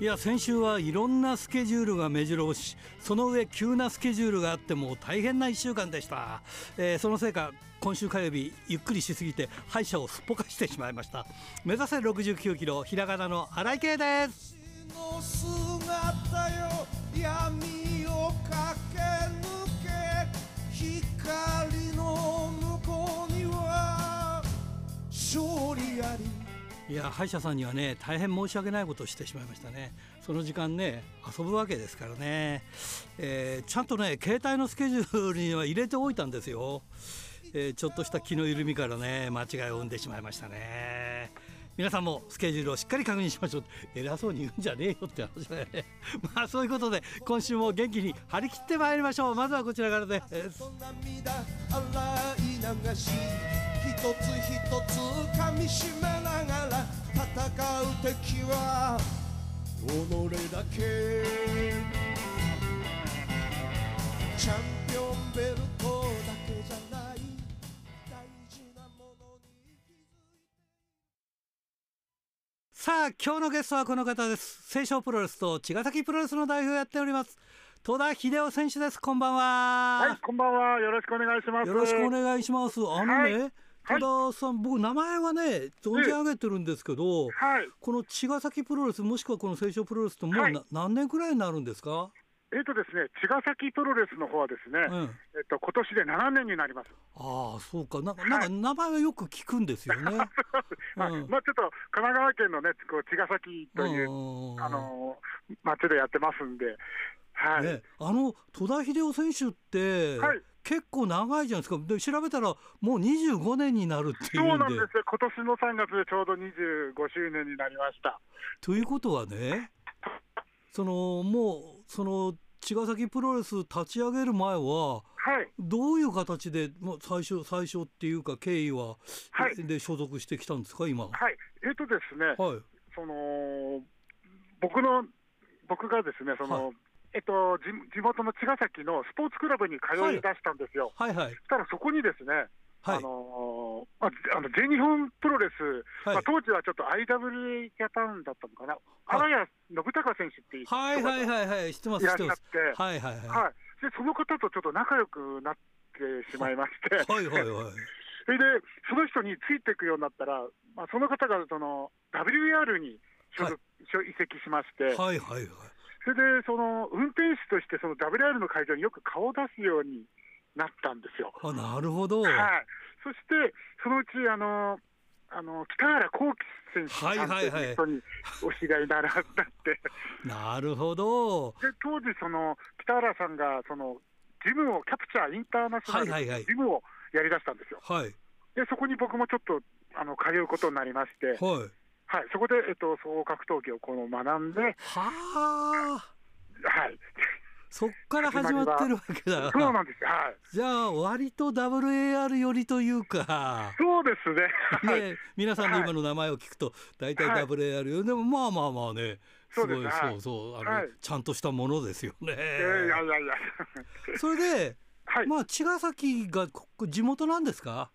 いや先週はいろんなスケジュールが目白押し。その上急なスケジュールがあっても大変な1週間でした、えー、そのせいか今週火曜日ゆっくりしすぎて歯医者をすっぽかしてしまいました。目指せ69キロひらがなの荒井圭ですいや歯医者さんにはね大変申し訳ないことをしてしまいましたね。その時間ね遊ぶわけですからね、えー、ちゃんとね携帯のスケジュールには入れておいたんですよ、えー、ちょっとした気の緩みからね間違いを生んでしまいましたね。皆さんもスケジュールをしっかり確認しましょう。偉そうに言うんじゃねえよって話だよね。まあそういうことで今週も元気に張り切ってまいりましょう。まずはこちらからです。流し一つ一つ噛みしめながら戦う敵は己だけ。チャンピオンベルトださあ今日のゲストはこの方です。青少プロレスと茅ヶ崎プロレスの代表をやっております。戸田秀夫選手です。こんばんは。はいこんばんは。よろしくお願いします。よろしくお願いします。あのね、はい。多田さん、はい、僕名前はね存じ上げてるんですけど、はい、この茅ヶ崎プロレスもしくはこの青少プロレスともう、はい、何年くらいになるんですか？えーとですね、茅ヶ崎プロレスの方はですね、うん、えっと今年で7年になります。ああ、そうか、ななんか名前はよく聞くんですよね。まあちょっと神奈川県のね、こう茅ヶ崎というあの町でやってますんで、はい。ね、あの戸田秀夫選手って、はい、結構長いじゃないですか。で調べたらもう25年になるっていうそうなんですよ。今年の3月でちょうど25周年になりました。ということはねそのもうその茅ヶ崎プロレス立ち上げる前は、はい、どういう形で、まあ、最初最初っていうか経緯は、はい、で所属してきたんですか今は？い。えっ、ー、とですね、はい、その僕の僕がですねその、はい。えっと、地元の茅ヶ崎のスポーツクラブに通い。出したんですよ。はいはい、そしたらそこにですね、はい、あのまあ、あの全日本プロレス、はい、まあ、当時はちょっと IWA ジャパンだったのかな、荒、谷、信孝選手っていう人がいらっしゃって、はいはいはい、でその方とちょっと仲良くなってしまいまして、はいはいはい、それでその人についていくようになったら、まあ、その方がその WAR に所属、はい、移籍しまして。はいはいはい。それでその運転手としてその WR の会場によく顔を出すようになったんですよ。あなるほど、はい、そしてそのうちあのあの北原幸輝選手はいはいはい、人にお知り合いにならったって。なるほど。で当時その北原さんがそのジムをキャプチャーインターナショナルジムをやりだしたんですよ。はい、でそこに僕もちょっとあの通うことになりまして。はい。はい、そこで、えっと、総合格闘技をこの学んで、はあ、はい、そっから始まってるわけだ。そうなんですはい。じゃあ、割と WAR 寄りというか。そうですね。ね、皆さんの今の名前を聞くと、大体 WAR 寄り、でも、まあまあまあね。すごい、そうそう、あの、ちゃんとしたものですよね。いやいやいや。それで、まあ、茅ヶ崎が地元なんですか？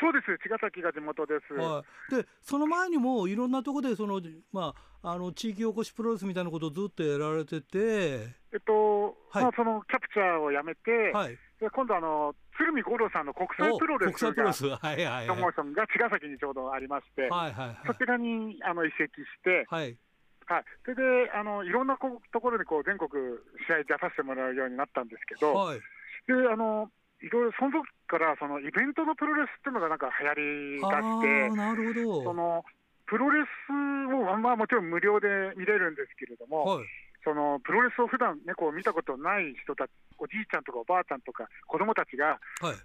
そうです、茅ヶ崎が地元です。はい、で、その前にもいろんなところでそのまああの地域おこしプロレスみたいなことをずっとやられてて、えっと、はい、まあそのキャプチャーをやめて、はい、で今度あの鶴見五郎さんの国際プロレスが、国際はいはいプロモーションが茅ヶ崎にちょうどありまして、はいはいはい、そちらにあの移籍して、はい。はい、それであのいろんなこところにこう全国試合出させてもらうようになったんですけど、はい、であのいろいろその時からそのイベントのプロレスっていうのがなんか流行りだしてなるほど。そのプロレスを、まあ、もちろん無料で見れるんですけれども、はい、そのプロレスを普段ねこう見たことない人たちおじいちゃんとかおばあちゃんとか子供たちが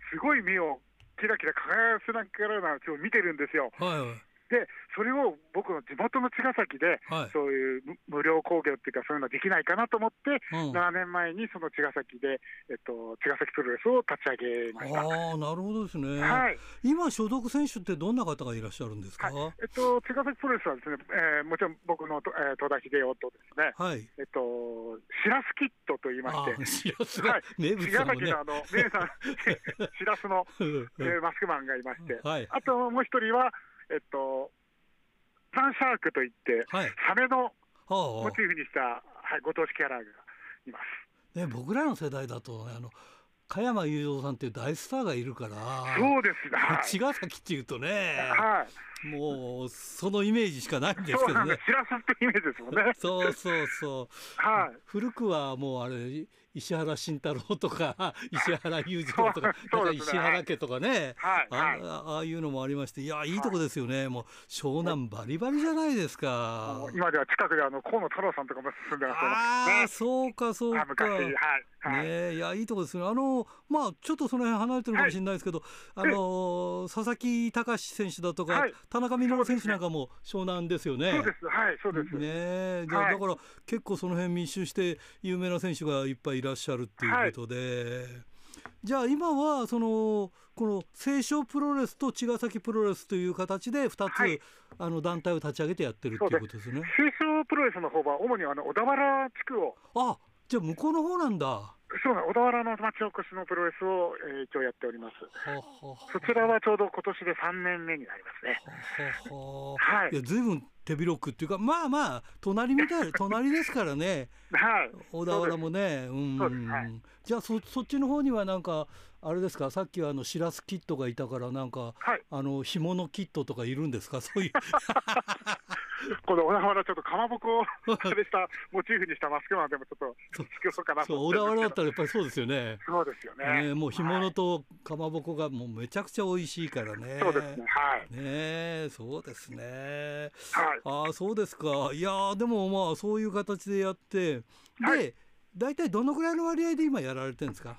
すごい目をキラキラ輝かせながら見てるんですよ。はいはいでそれを僕の地元の茅ヶ崎で、はい、そういう無料工業っていうか、そういうのできないかなと思って、うん、7年前にその茅ヶ崎で、えっと、茅ヶ崎プロレスを立ち上げました。あなるほどですね、はい、今、所属選手ってどんな方がいらっしゃるんですか、はい、えっと、茅ヶ崎プロレスはですね、えー、もちろん僕の、えー、戸田秀夫とですね、はい、えっと、しらすキットと言いまして、しらす、はい、名物、ね、茅ヶ崎のあの 名産、しらすの、えー、マスクマンがいまして、はい、あともう一人は、えっと、サンシャークといって、はい、サメのモチーフにした、はい、ご当地キャラがいます。ね、僕らの世代だと、あの加山雄三さんっていう大スターがいるからそうですね茅ヶ崎っていうとね、はい、もうそのイメージしかないんですけどね。しらすってイメージですもんね。そうそうそう。はい。古くはもうあれ石原慎太郎とか 石原裕次郎とかなんか石原家とかね、はいあああいうのもありましていやいいとこですよね、もう湘南バリバリじゃないですか。今では近くであの河野太郎さんとかも住んでらっしゃいます。ああそうかそうか。ねいやいいとこですね。あのまあちょっとその辺離れてるかもしれないですけど、あの佐々木隆選手だとか、田中稔選手なんかも湘南ですよね。そうです。はいそうです。ねじゃだから結構その辺密集して有名な選手がいっぱいいらっしゃるっていうことで、はい、じゃあ今はそのこの清少プロレスと茅ヶ崎プロレスという形で2つ、はい、あの団体を立ち上げてやってるっていうことですね。清少プロレスの方は主にあの小田原地区をあじゃあ向こうの方なんだ。そうな小田原の町おこしのプロレスを、えー、一応やっております。そちらはちょうど今年で3年目になりますね。はい。いや、ずいぶん手広くっていうか、まあまあ、隣みたい、隣ですからね。はい。小田原もね、うん。はい、じゃあ、そ、そっちの方にはなんか、あれですか、さっきあのしらすキットがいたから、なんか、はい、あの干物キットとかいるんですか、そういう。この小田原ちょっとかまぼこを あれしたモチーフにしたマスクマンでもちょっと作そうかなと小田原だったらやっぱりそうですよね。そうですよね。ねもう干物とかまぼこがもうめちゃくちゃ美味しいからね。そうですね。はい。ねそうですね。はい。ああそうですか。いやでもまあそういう形でやってで、はい、大体どのぐらいの割合で今やられてるんですか？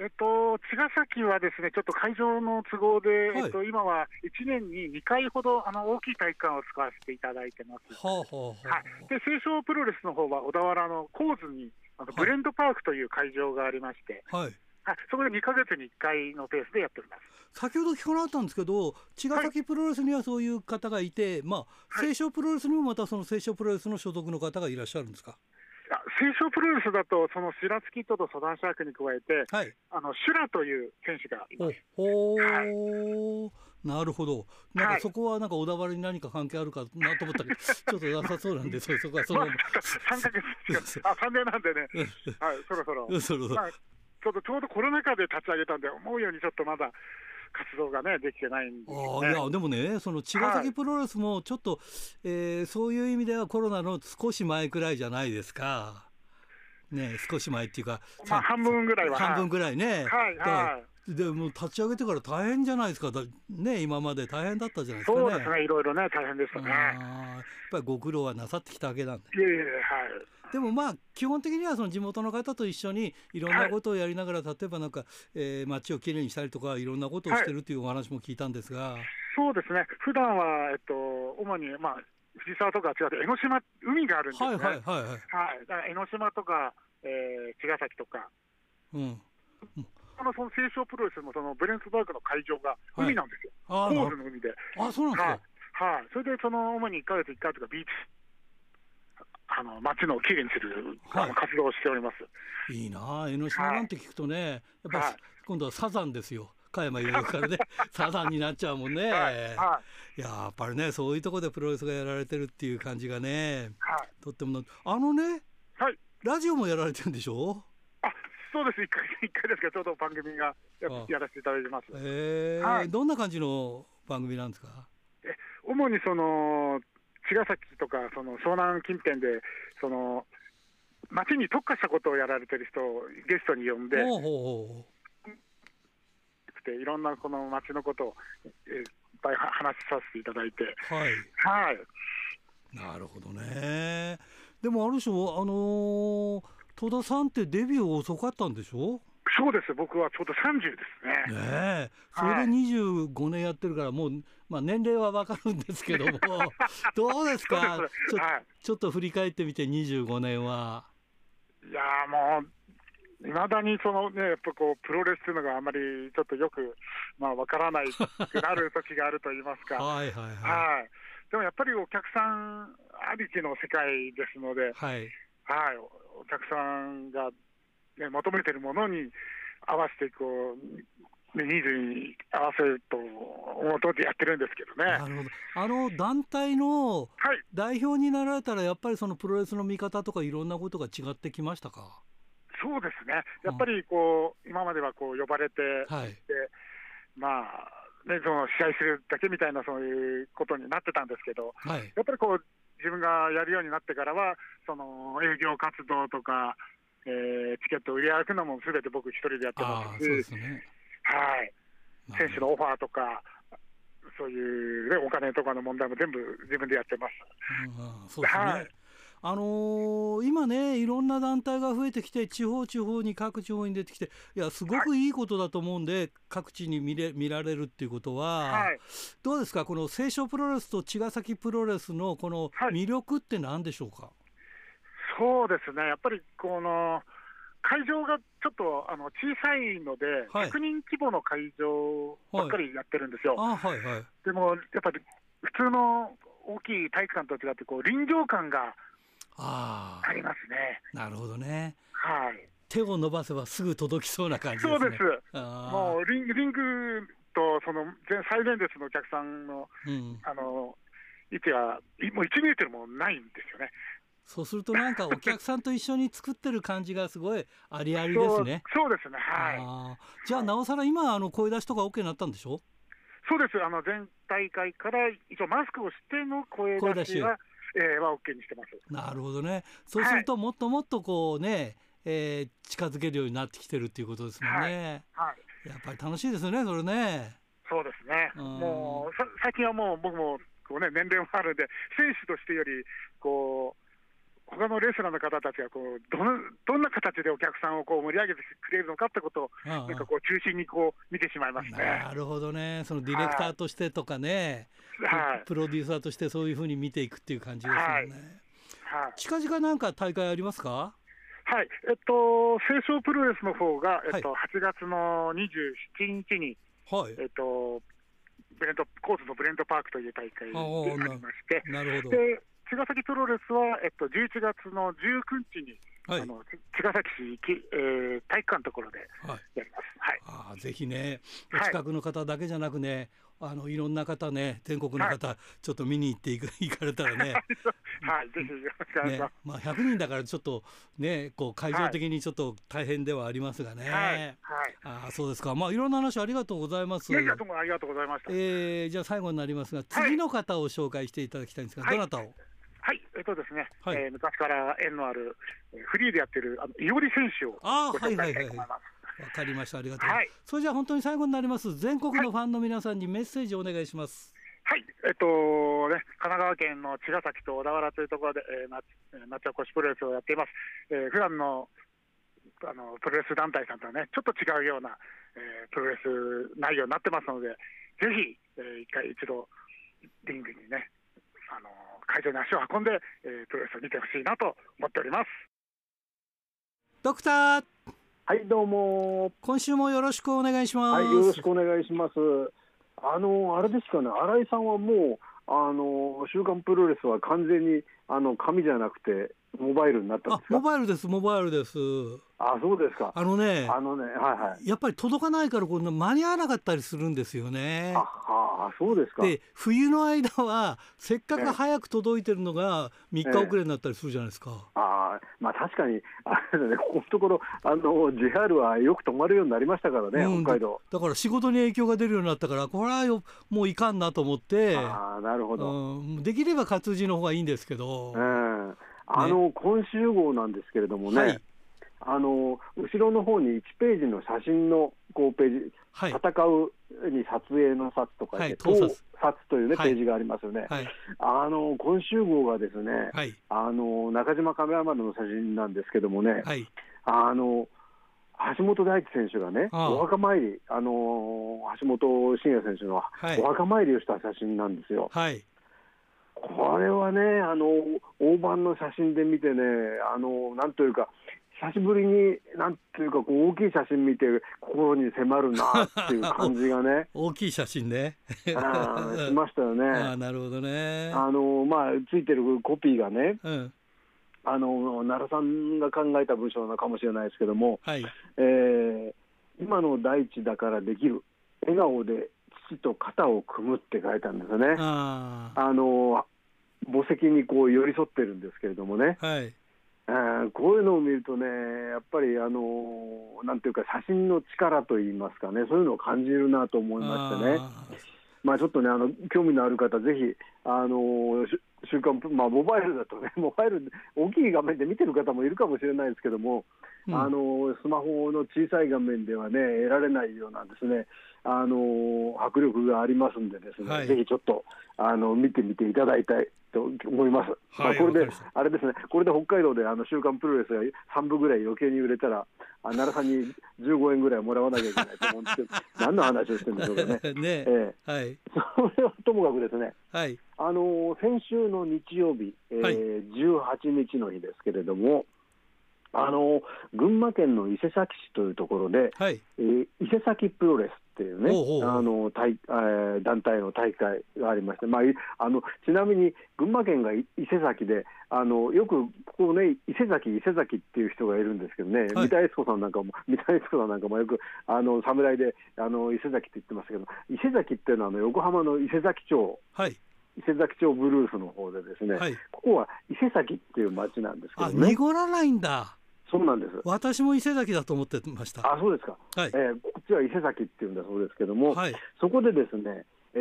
えっと、茅ヶ崎はですね、ちょっと会場の都合で、はい、えっと、今は1年に2回ほどあの大きい体育館を使わせていただいてます。はあはあはい、で、清少プロレスの方は小田原の神津にあのブレンドパークという会場がありまして、はい、はい、そこで2か月に1回のペースでやっております。先ほど聞かなかったんですけど、茅ヶ崎プロレスにはそういう方がいて、はい、まあ、清少プロレスにもまたその清少プロレスの所属の方がいらっしゃるんですか？清少プロレスだと、そのシラスキットとソダンシャークに加えて、はい、あのシュラという選手がいます。ほはい、なるほど。なんかそこはなんか小田原に何か関係あるかなと思ったけど、ちょっとなさそうなんで、そこはその。三ヶ月あ、三年なんでね。はい、そろそろ。そろそろ。まあ、ちょっとちょうどコロナ禍で立ち上げたんで、思うようにちょっとまだ。活動がねできてないんですよ、ね、あいやでもねその茅ヶ崎プロレスもちょっと、はい、えー、そういう意味ではコロナの少し前くらいじゃないですか。ね少し前っていうか、まあ、半分ぐらいは半分ぐらいね。はいはいでも立ち上げてから大変じゃないですか、ね、今まで大変だったじゃないですか、ね、そうですね、いろいろね、大変でしたね。やっぱりご苦労はなさってきたわけなんで。いえいえ、はい。でもまあ基本的にはその地元の方と一緒にいろんなことをやりながら、はい、例えばなんか、えー、街をきれいにしたりとかいろんなことをしてるというお話も聞いたんですが、はい、そうですね普段はえっと主にまあ藤沢とか違って江ノ島海があるんですね。はいはいはいはい。はい、だから江ノ島とか、えー、茅ヶ崎とか。うん。あのその清少プロレスもそのブレンスバーグの会場が海なんですよ、はい、ホールの海で。あそうなんですか、はい、はい、それでその主に1か月1回とかビーチあの街のきれいにする、はい、活動をしております。いいな江ノ島なんて聞くとね、やっぱ、はい、今度はサザンですよ。加山雄からね。サザンになっちゃうもんね、はい。はい、やっぱりねそういうところでプロレスがやられてるっていう感じがね、はい、とってもあのね、はい、ラジオもやられてるんでしょ？あそうです。一回 一回ですけどちょうど番組がややらせていただいてます。えー、はい、どんな感じの番組なんですか？え主にその茅ヶ崎とかその湘南近辺でその町に特化したことをやられてる人をゲストに呼んで、ほうほういろんなこの町のことをいっぱい話させていただいて、はい、はい、なるほどね。でもある種あのー、戸田さんってデビュー遅かったんでしょ？そうです、僕はちょうど30ですね。ねそれで25年やってるから、もう、まあ、年齢は分かるんですけども、どうですか？ちょ、はい、ちょっと振り返ってみて、25年は。いやもう、いまだにそのね、やっぱこう、プロレスっていうのがあまりちょっとよく、まあ、分からないくなる時があると言いますか。はいはいはい。はい。でもやっぱりお客さんありきの世界ですので、はい。はい、お客さんがね、求めてるものに合わせてこう、ね、ニーズに合わせると思うとやってるんですけどね。なるほど。あの団体の代表になられたら、やっぱりそのプロレスの見方とか、いろんなことが違ってきましたか？そうですね、やっぱりこう、うん、今まではこう呼ばれて、はい、でまあね、その試合するだけみたいなそういうことになってたんですけど、はい、やっぱりこう自分がやるようになってからは、その営業活動とか、えー、チケット売り歩くのもすべて僕一人でやってますし、ね、はい、選手のオファーとか、そういう、ね、お金とかの問題も全部自分でやってます。うん、そうですね、はい。あのー、今ね、いろんな団体が増えてきて、地方地方に、各地方に出てきて、いや、すごくい。いことだと思うんで、はい、各地に見れ見られるっていうことは、はい、どうですか、この青少プロレスと茅ヶ崎プロレスのこの魅力って何でしょうか？そうですね、やっぱりこの会場がちょっとあの小さいので、はい、100人規模の会場ばっかりやってるんですよ。はいはいはい、でもやっぱり普通の大きい体育館と違ってこう臨場感がありますね。なるほどね。はい。手を伸ばせばすぐ届きそうな感じ、ね、そうです。もうリンリングとその最前列のお客さんの、うん、あの位置はもう1メートルもないんですよね。そうするとなんかお客さんと一緒に作ってる感じがすごいありありですね。そうですね。はい。じゃあなおさら今あの声出しとか OK になったんでしょ？そうです。あの全大会から一応マスクをしての声出しはえー、は OK にしてます。なるほどね。そうするともっともっとこうね、えー、近づけるようになってきてるっていうことですもんね。はい。はい、やっぱり楽しいですね、それね。そうですね。もうさ最近はもう僕もこうね年齢もあるんで選手としてよりこう他のレスラーの方たちがこうどのどんな形でお客さんをこう盛り上げてくれるのかってことを、なんかこう中心にこう見てしまいますね。なるほどね、そのディレクターとしてとかね、はい、プロデューサーとしてそういうふうに見ていくっていう感じですよね。はい、はい、近々なんか大会ありますか？はい、えっと、清少プロレスの方が、えっと、はい、8月の27日に、はい、えっと、ブレントコースのブレントパークという大会がありまして、なるほど。で茅ヶ崎プロレスは、えっと、11月の19日に、はい、あの茅ヶ崎市、えー、体育館のところでやります。はい、あぜひね、お近くの方だけじゃなくね、あのいろんな方ね、全国の方、はい、ちょっと見に行っていく 行かれたらね、はい、ぜひお願いします。ね、まあ100人だからちょっとね、こう会場的にちょっと大変ではありますがね。はい。はい、あそうですか。まあいろんな話ありがとうございます。いやどうもありがとうございました。えー、じゃあ最後になりますが、次の方を紹介していただきたいんですが、どなたを？はい、えっとですね、はい、えー、昔から縁のある、フリーでやってるあのいおり選手をご紹介したいと思います。わかりました。ありがとうはい、それじゃあ本当に最後になります。全国のファンの皆さんにメッセージをお願いします。はい、えっとね、神奈川県の茅ヶ崎と小田原というところで、えー、夏夏は腰プロレスをやっています。えー、普段のあのプロレス団体さんとはね、ちょっと違うような、えー、プロレス内容になってますので、ぜひ、えー、一回一度リングにね、会場に足を運んで、えー、プロレスを見てほしいなと思っております。ドクター。はいどうも。今週もよろしくお願いします。はいよろしくお願いします。あのあれですかね新井さんはもうあの週刊プロレスは完全にあの紙じゃなくてモバイルになったんですか？モバイルですモバイルです。あそうですか。あのねあのねはいはい。やっぱり届かないからこんな間に合わなかったりするんですよね。ああそうですか。で冬の間はせっかく早く届いてるのが3日遅れになったりするじゃないですか、ええ、ああまあ確かにあれ、ね、ここのところあの JR はよく止まるようになりましたからね、うん、北海道。だから仕事に影響が出るようになったからこれはよもういかんなと思って。あなるほど、うん、できれば活字の方がいいんですけど、うん。あの、ね、今週号なんですけれどもね、はい、あの後ろの方に1ページの写真の5ページ、はい、戦うに撮影の札とかで、はい、盗撮。というね、ページがありますよね、あの今週号がですね、あの中島カメラマンの写真なんですけどもね、あの橋本大地選手がね、お墓参り、あのー、橋本真也選手のお墓参りをした写真なんですよ。はい、これはね、あの大判の写真で見てね、あのなんというか、久しぶりに、なんていうか、こう大きい写真見て、心に迫るなっていう感じがね。大きい写真ね。あしましたよね。あなるほどね。あのまあ、ついてるコピーがね、うん、あの奈良さんが考えた文章なのかもしれないですけども、はい、えー、今の大地だからできる、笑顔で父と肩を組むって書いたんですよね。あの墓石にこう寄り添ってるんですけれどもね。はいこういうのを見るとね、やっぱりあのなんていうか、写真の力といいますかね、そういうのを感じるなと思いましてね、まあ、ちょっとね、あの興味のある方、ぜひ、あの週刊まあ、モバイルだとね、モバイル、大きい画面で見てる方もいるかもしれないですけども、うん、あのスマホの小さい画面ではね、得られないようなですね、あの迫力がありますんでですね、はい、ぜひちょっとあの見てみていただいたいと思います。はい、まあ、これで、あれですね、これで北海道であの週刊プロレスが3部ぐらい余計に売れたら、あ奈良さんに15円ぐらいもらわなきゃいけないと思うんですけど、何の話をしてるんでしょうかね。ね。えー、はい、それはともかくですね、はい、あの先週の日曜日、えーはい、18日の日ですけれども、あの群馬県の伊勢崎市というところで、はい。えー、伊勢崎プロレスっていうね、あの大えー、団体の大会がありまして、まあ、あのちなみに群馬県が伊勢崎で、あのよくここね、伊勢崎、伊勢崎っていう人がいるんですけどね、はい、三田悦子さんなんかも、三田悦子さんなんかもよくあの侍であの伊勢崎って言ってますけど、伊勢崎っていうのはあの横浜の伊勢崎町。はい伊勢崎町ブルースの方でですね、はい、ここは伊勢崎っていう町なんですけどね。濁らないんだ。そうなんです。私も伊勢崎だと思ってました。あ、そうですか。はい、えー、こっちは伊勢崎っていうんだそうですけども、はい、そこでですね、え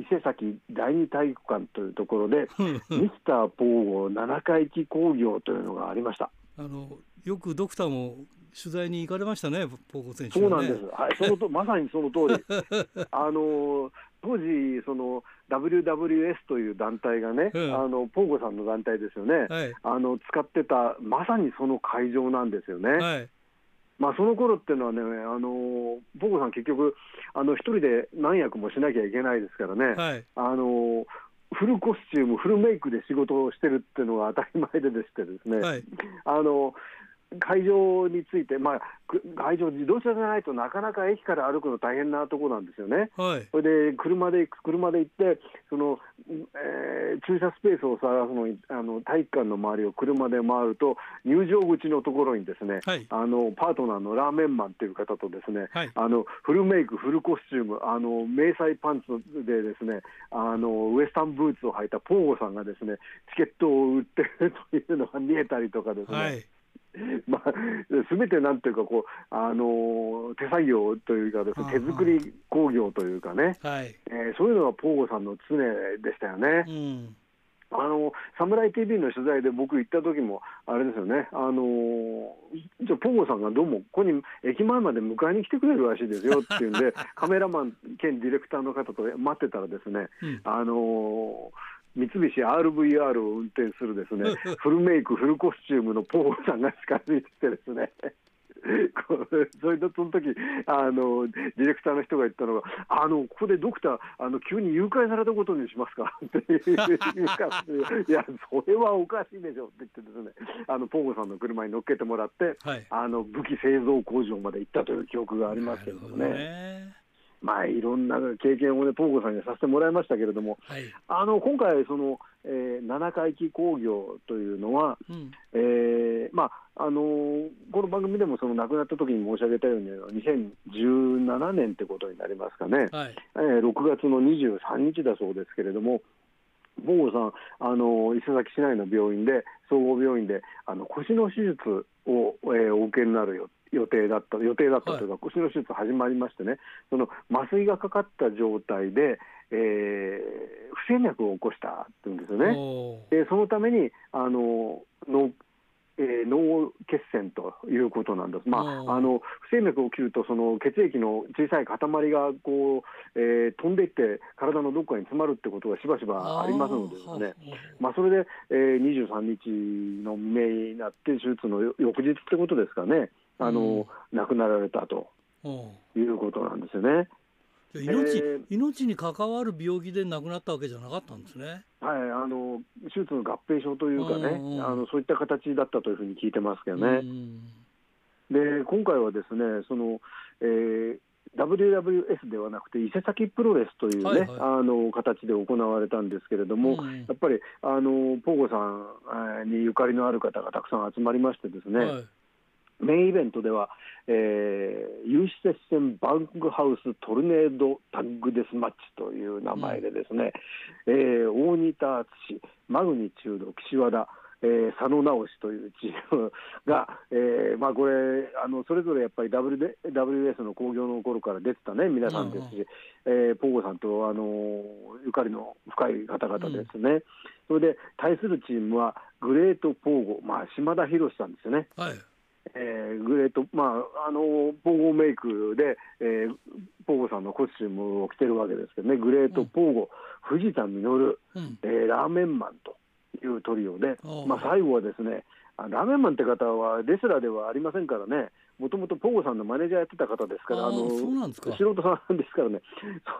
ー、伊勢崎第二体育館というところで、ミスターポーゴ七回忌工業というのがありました。あのよくドクターも取材に行かれましたね、ポーゴ選手、ね、そうなんです。はい、そのとまさにその通り。あの当時その WWS という団体がね、うん、あのポーゴさんの団体ですよね、はい、あの使ってたまさにその会場なんですよね。はい。まあ、その頃っていうのはね、あのポーゴさん、結局、あの一人で何役もしなきゃいけないですからね、はい、あのフルコスチューム、フルメイクで仕事をしてるっていうのが当たり前ででしてですね、はい、あの会場について、まあ、会場、自動車じゃないとなかなか駅から歩くの大変なところなんですよね。はい、それで車で車で行ってその、えー、駐車スペースを探すのにあの体育館の周りを車で回ると入場口のところにですね、はい、あのパートナーのラーメンマンという方とですね、はい、あのフルメイク、フルコスチューム、あの迷彩パンツでですねあのウエスタンブーツを履いたポーゴさんがですねチケットを売ってるというのが見えたりとかですね。まあ、全てなんていうかこう、あの手作業というかです、ね、手作り工業というかね、はい。えー、そういうのがポーゴさんの常でしたよね。うん。あのサムライ TV の取材で僕行った時も、あれですよね、あのじゃポーゴさんがどうもここに駅前まで迎えに来てくれるらしいですよっていうんで、カメラマン兼ディレクターの方と待ってたらですね、うん、あの三菱 RVR を運転するですねフルメイク、フルコスチュームのポーさんが近づいてきてですね それでその時あのディレクターの人が言ったのが、あのここでドクター、あの急に誘拐されたことにしますか？って言うか、いや、それはおかしいでしょって言ってですね、あのポーゴさんの車に乗っけてもらって、はい、あの武器製造工場まで行ったという記憶がありますけどね。まあ、いろんな経験をね、ポーゴさんにさせてもらいましたけれども、はい、あの今回、その、えー、七回忌工業というのは、うん、えー、まああのー、この番組でもその亡くなった時に申し上げたように、2017年ってことになりますかね、はい、えー、6月の23日だそうですけれども、ボーゴさん、あの伊勢崎市内の病院で、総合病院であの腰の手術を、えー、お受けになるよ予定だった予定だったというか、はい、腰の手術始まりましてね、その麻酔がかかった状態で、えー、不整脈を起こしたっていうんですよね。でそのためにあのの、ええー、脳血栓ということなんです、まあ、あの不整脈を切るとその血液の小さい塊がこう、えー、飛んでいって体のどこかに詰まるってことがしばしばありますのでですね。まあ、それで、えー、23日の未明になって手術の翌日ってことですかねあの、うん、亡くなられたということなんですよね。命えー、命に関わる病気で亡くなったわけじゃなかったんですね。はい、あの手術の合併症というかね、あのそういった形だったというふうに聞いてますけどね。で今回はですねその、えー WWS ではなくて伊勢崎プロレスというね、はいはい、あの形で行われたんですけれども、うん、やっぱりあのポーゴさんにゆかりのある方がたくさん集まりましてですね、はいメインイベントでは、えー、有刺接戦バンクハウストルネードタッグデスマッチという名前でですね、うん、えー、大仁田敦マグニチュード岸和田えー、佐野直しというチームが、えーまあ、これあの、それぞれやっぱり WS の興行の頃から出てたね、皆さんですし、うんえー、ポーゴさんとあのゆかりの深い方々ですね、うん、それで対するチームは、グレートポーゴ、まあ、島田博さんですよね。はいえー、グレート、まあ、あのポーゴメイクで、えー、ポーゴさんのコスチュームを着てるわけですけどね、グレート、ポーゴ、うん、藤田実、うん、えー、ラーメンマンというトリオで、まあ、最後はですね、ラーメンマンって方はレスラーではありませんからね、もともとポーゴさんのマネージャーやってた方ですから、あの素人さんですからね、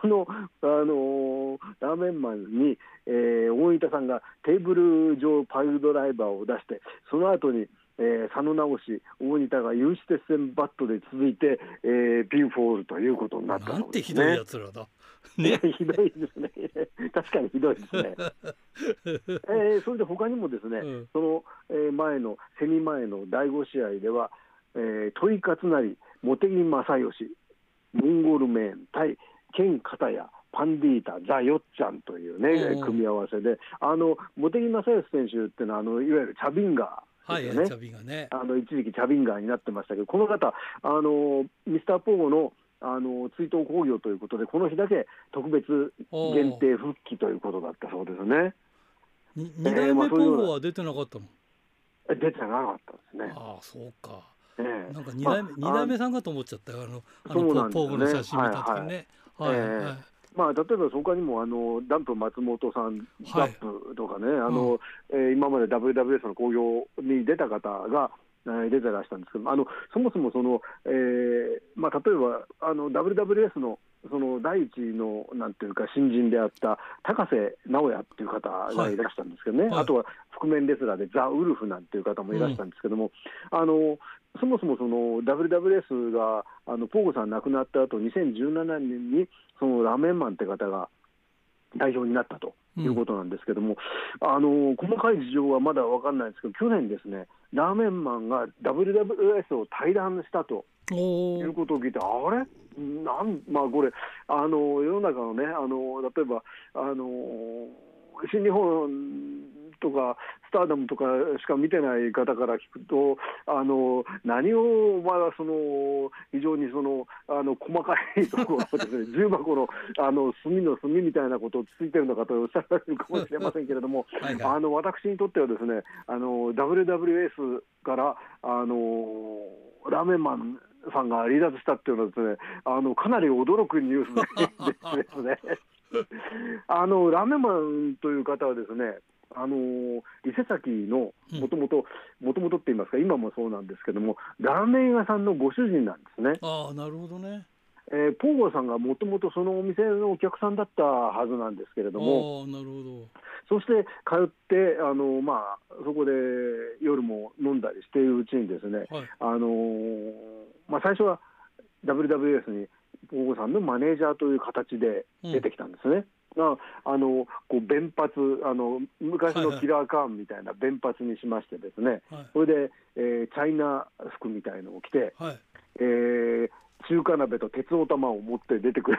その、あのラーメンマンに、えー、大分さんがテーブル上パイルドライバーを出して、その後に、えー、佐野直し、大仁田が有刺鉄線バットで続いて、えー、ピンフォールということになったね、なんてひどいやつらだ。ね、ひどいですね、確かにひどいですね。えー、それで他にもですね、うん、その、えー、前の、セミ前の第5試合では、えー、問い勝成、茂木正義、モンゴルメーン対ケン・カタヤ、パンディータ、ザ・ヨッチャンというね、組み合わせで、あの茂木正義選手っていうのはあの、いわゆるチャビンガー。はい、ね、ね、あの一時期チャビンガーになってましたけど、この方、あのミスターポーゴのあの追悼興行ということで、この日だけ特別限定復帰ということだったそうですね。二代目ポーゴは出てなかったの、えー、出てなかったですね。ああ、そうか。えー、なんか二代目、二、まあ、代目さんかと思っちゃったよ、あの、あの、ポーゴの写真見た時ね。はい、はい、はいまあ、例えば他にもあのダンプ松本さん、ダップとかね、あの、うん、えー、今まで WWS の興行に出た方が、出てらしたんですけどあのそもそもその、えーまあ、例えばあの WWS のその第一のなんていうか新人であった高瀬直也っていう方がい。らしたんですけどね、はいはい、あとは覆面レスラーでザ・ウルフなんていう方もいらしたんですけども、うん、あのそもそもその WWS があのポーゴさん亡くなった後2017年にそのラーメンマンって方が代表になったということなんですけども、うん、あの細かい事情はまだ分かんないですけど、去年ですね、ラーメンマンが WWS を退団したということを聞いて、あれ？なんまあ、これあの、世の中のね、あの例えばあの新日本とかスターダムとかしか見てない方から聞くと、あの何をお前はその非常にそのあの細かいところですね、重箱のあの隅の隅みたいなことをついてるのかとおっしゃられるかもしれませんけれども、はいはい、あの私にとってはですね、あの WWS からあのラーメンマンさんが離脱したっていうのはですね、あのかなり驚くニュースですね。あのラーメンマンという方はですね、あの伊勢崎のもともと、もともとって言いますか、今もそうなんですけども、ラーメン屋さんのご主人なんですね。あなるほどね。えー、ポーゴさんがもともとそのお店のお客さんだったはずなんですけれども、なるほど。そして通ってあの、まあ、そこで夜も飲んだりしているうちにですね、はい、あのまあ、最初は WWS にポーゴさんのマネージャーという形で出てきたんですね。うんがあのこう弁髪あの昔のキラーカーンみたいな弁髪にしましてですね、はい、それで、えー、チャイナ服みたいのを着て、はい、えー、中華鍋と鉄お玉を持って出てくる。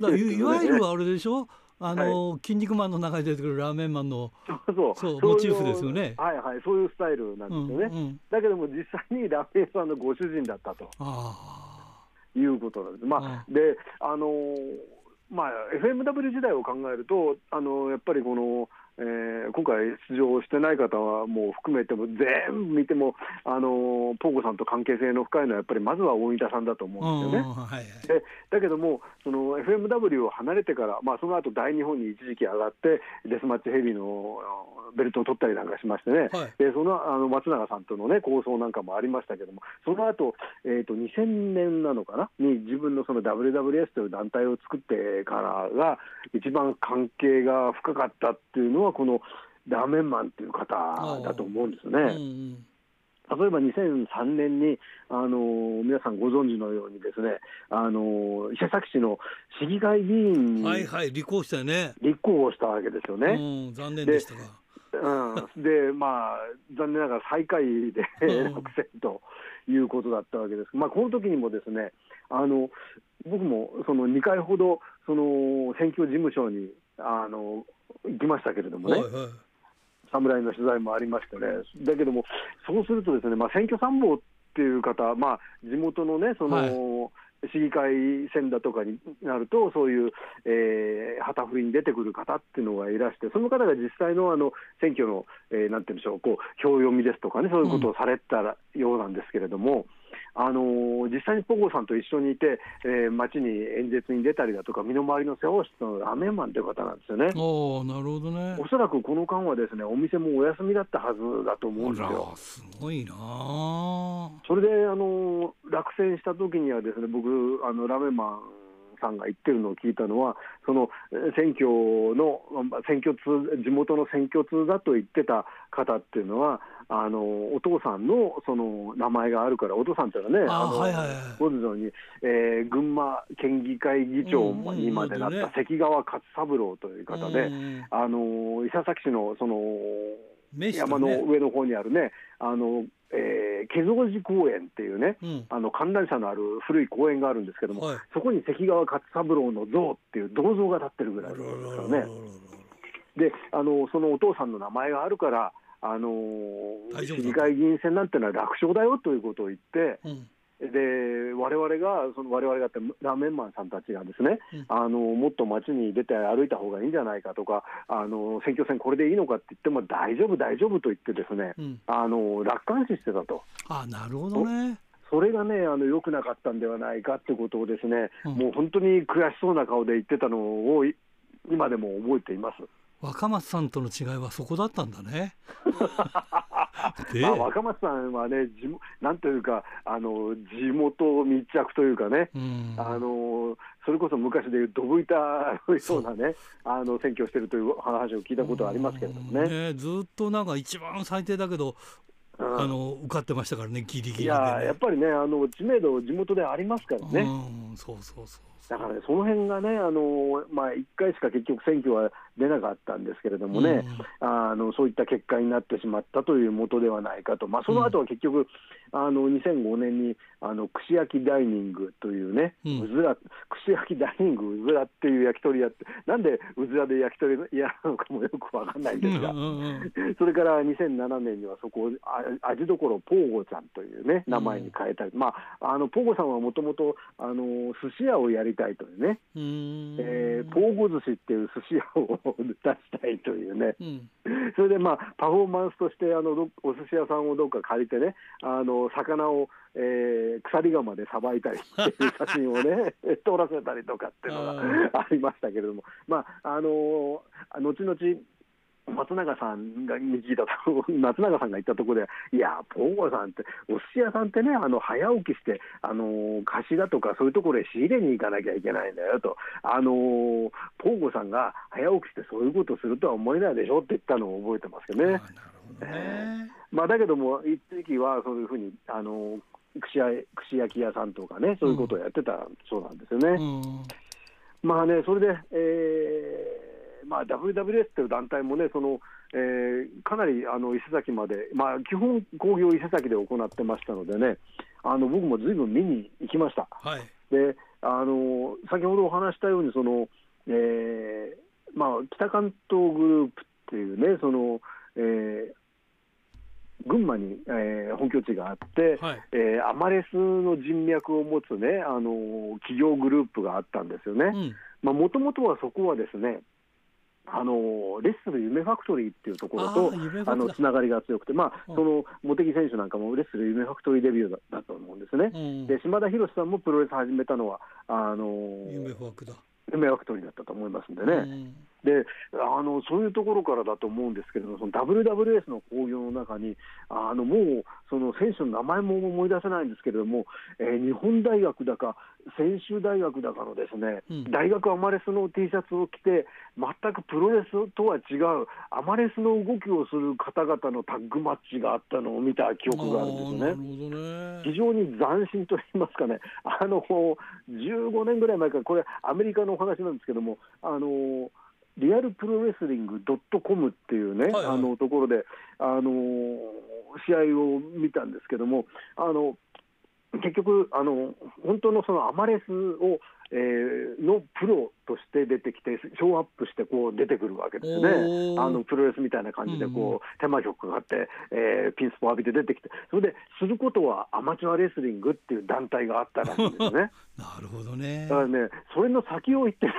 という、ね、いわゆるあれでしょ？あの、はい、筋肉マンの中に出てくるラーメンマンのそうモチーフですよね。はいはい、そういうスタイルなんですよね。うんうん、だけども実際にラーメンさんのご主人だったと。いうことなんです。まあ、で、あのーまあ、FMW 時代を考えると、あのやっぱりこのえー、今回出場してない方はもう含めても全部見てもあのポーゴさんと関係性の深いのはやっぱりまずは大分さんだと思うんですよね。はいはい、でだけどもその FMW を離れてから、まあ、その後大日本に一時期上がってデスマッチヘビーのベルトを取ったりなんかしましてね、はい、でそのあの松永さんとの、ね、構想なんかもありましたけどもその後、えーと、2000年なのかな？に自分のその WWS という団体を作ってからが一番関係が深かったっていうのはこのラーメンマンっていう方だと思うんですね。例えば2003年にあの皆さんご存知のようにですねあの伊勢崎市の市議会議員にはいはい立候補したよね立候補したわけですよね。残念でしたが。うん、でまあ残念ながら最下位で落選ということだったわけです。まあこの時にもですねあの僕もその2回ほどその選挙事務所にあの行きましたけれどもね。はいはい。侍の取材もありましてね、だけども、そうするとですね、まあ、選挙参謀っていう方、まあ、地元のね、その、はい。市議会選だとかになると、そういう、えー、旗振りに出てくる方っていうのがいらして、その方が実際のあの選挙の、えー、なんていうんでしょう、こう票読みですとかね、そういうことをされたようなんですけれども、あのー、実際にポゴさんと一緒にいて、えー、街に演説に出たりだとか、身の回りの世話をしたのラーメンマンという方なんですよね。おなるほどねおそらくこの間はですねお店もお休みだったはずだと思うんですよ。すごいなそれで、あのー、落選した時にはですね僕あのラーメンマンさんが言ってるのを聞いたのは、その選挙の選挙通、地元の選挙通だと言ってた方っていうのは、あのお父さんのその名前があるから、お父さんっていうのはね、あの、はいはいご存知のように、えー、群馬県議会議長にまでなった関川勝三郎という方で、あの伊佐崎市のその山の上の方にあるね、あのえー、毛蔵寺公園っていうね、うん、あの観覧車のある古い公園があるんですけども、はい、そこに関川勝三郎の像っていう銅像が立ってるぐらいですからね。であのそのお父さんの名前があるからあの市議会議員選なんてのは楽勝だよということを言って、うん、で我々が、その我々がってラーメンマンさんたちがですね、うん、あのもっと街に出て歩いた方がいいんじゃないかとか、あの選挙戦、これでいいのかって言っても、大丈夫、大丈夫と言ってですね、うん、あの楽観視してたと。あなるほどね。それがね、あの良くなかったんではないかってことをですね、うん、もう本当に悔しそうな顔で言ってたのを今でも覚えています。若松さんとの違いはそこだったんだね。まあ、若松さんはね、地なんというか、あの地元密着というかね、うん、あのそれこそ昔でいうどぶ板のようなね、あの選挙をしているという話を聞いたことはありますけれどもね。ねずっとなんか一番最低だけど、うん、あの受かってましたからね、ギリギリ、ね、いややっぱりね、あの知名度、地元でありますからね。うん、そうそうそうだからね、その辺がね、あのまあ、1回しか結局選挙は出なかったんですけれどもね、うん、あのそういった結果になってしまったというもとではないかと、まあ、その後は結局、うん、あの2005年にあの串焼きダイニングというね、うん、うずら串焼きダイニングうずらっていう焼き鳥屋って、なんでうずらで焼き鳥屋なのかもよくわかんないんですが、それから2007年にはそこを味どころポーゴちゃんというね、名前に変えたり、まあ、あのポーゴさんはもともと寿司屋をやりたいというね、えー、ポーゴ寿司っていう寿司屋を出したいというね、うん、それでまあパフォーマンスとしてあのお寿司屋さんをどっか借りてねあの魚を、えー、鎖釜でさばいたりっていう写真をね 撮らせたりとかっていうのがありましたけれども。まああの後々松永さんがに聞いたと、松永さんが言ったところで、いや、ポーゴさんって、お寿司屋さんってね、あの早起きして、あの貸しだとか、そういうところへ仕入れに行かなきゃいけないんだよと、あのポーゴさんが早起きしてそういうことするとは思えないでしょって言ったのを覚えてますけどね。えー、まあ、だけども、一時期はそういうふうに、あの串串焼き屋さんとかね、そういうことをやってたそうなんですよね。うん、まあね、それで、えーまあ、WWS という団体もね、そのえー、かなりあの伊勢崎まで、まあ、基本興行伊勢崎で行ってましたのでね、あの僕もずいぶん見に行きました。はい、であの先ほどお話したようにその、えーまあ、北関東グループっていうね、そのえー、群馬に、えー、本拠地があって、はい、えー、アマレスの人脈を持つね、あの企業グループがあったんですよね。もともとはそこはですね、あのレッスル夢ファクトリーっていうところとあのつながりが強くて、まあ、その茂木選手なんかもレッスル夢ファクトリーデビューだだと思うんですね、うん、で島田博さんもプロレス始めたのはあの夢ファクだ夢ファクトリーだったと思いますんでね。うんであのそういうところからだと思うんですけれども、その WWS の興行の中に、あのもうその選手の名前も思い出せないんですけれども、えー、日本大学だか、専修大学だかのですね、うん、大学アマレスの T シャツを着て、全くプロレスとは違う、アマレスの動きをする方々のタッグマッチがあったのを見た記憶があるんですね。ね非常に斬新といいますかね、あの15年ぐらい前から、これ、アメリカのお話なんですけども、あのリアルプロレスリングドットコムっていうね、はいはい、あのところで、あの試合を見たんですけども、あの結局あの、本当のそのアマレスをえー、のプロとして出てきて、ショーアップしてこう出てくるわけですね、あのプロレスみたいな感じでこう、うん、手間曲があって、えー、ピンスポ浴びて出てきて、それですることはアマチュアレスリングっていう団体があったらしいんですね。なるほどね。だからね、それの先を行ってる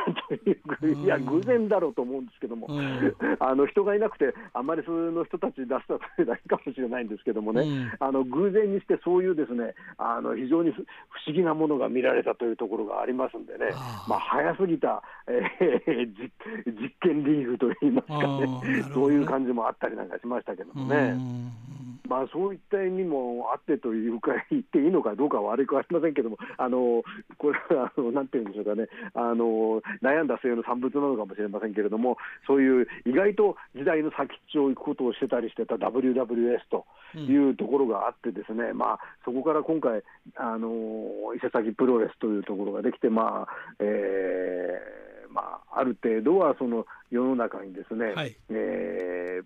という、いや、偶然だろうと思うんですけども、うん、あの人がいなくて、あまりその人たち出したというだけかもしれないんですけどもね、うん、あの偶然にしてそういうですねあの非常に不思議なものが見られたというところがありますんでね、まあ、早すぎた、えー、実験リーグといいますかね、そういう感じもあったりなんかしましたけどもね。まあ、そういった意味もあってというか、言っていいのかどうかは悪くありませんけども、あのこれはあのなんていうんでしょうかね。あの、悩んだ末の産物なのかもしれませんけれども、そういう意外と時代の先っちょを行くことをしてたりしてた WWS というところがあって、ですね、うん、まあ、そこから今回、あの伊勢崎プロレスというところができて、まあえーまあ、ある程度はその世の中にですね、はい、えー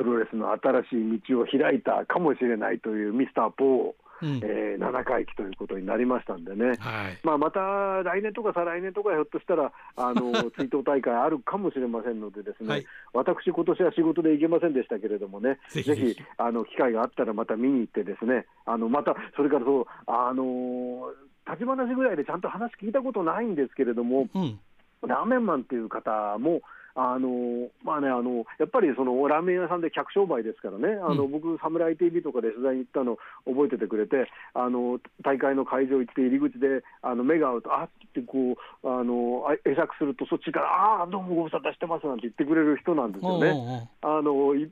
プロレスの新しい道を開いたかもしれないというミスター・ポー。うん、えー、7回忌ということになりましたんでね、はい、まあ、また来年とか再来年とかひょっとしたらあの 追悼大会あるかもしれませんので、ですね、はい、私、今年は仕事で行けませんでしたけれどもね、ぜひ。ぜひあの機会があったらまた見に行って、ですねあのまたそれからそう、あの立ち話ぐらいでちゃんと話聞いたことないんですけれども、うん、ラーメンマンっていう方も、あのまあね、あのやっぱりそのラーメン屋さんで客商売ですからね、あの、うん、僕、サムライ TV とかで取材に行ったの覚えててくれて、あの大会の会場行って、入り口であの目が合うと、あってこうあの会釈すると、そっちから、ああ、どうもご無沙汰してますなんて言ってくれる人なんですよね、あの 一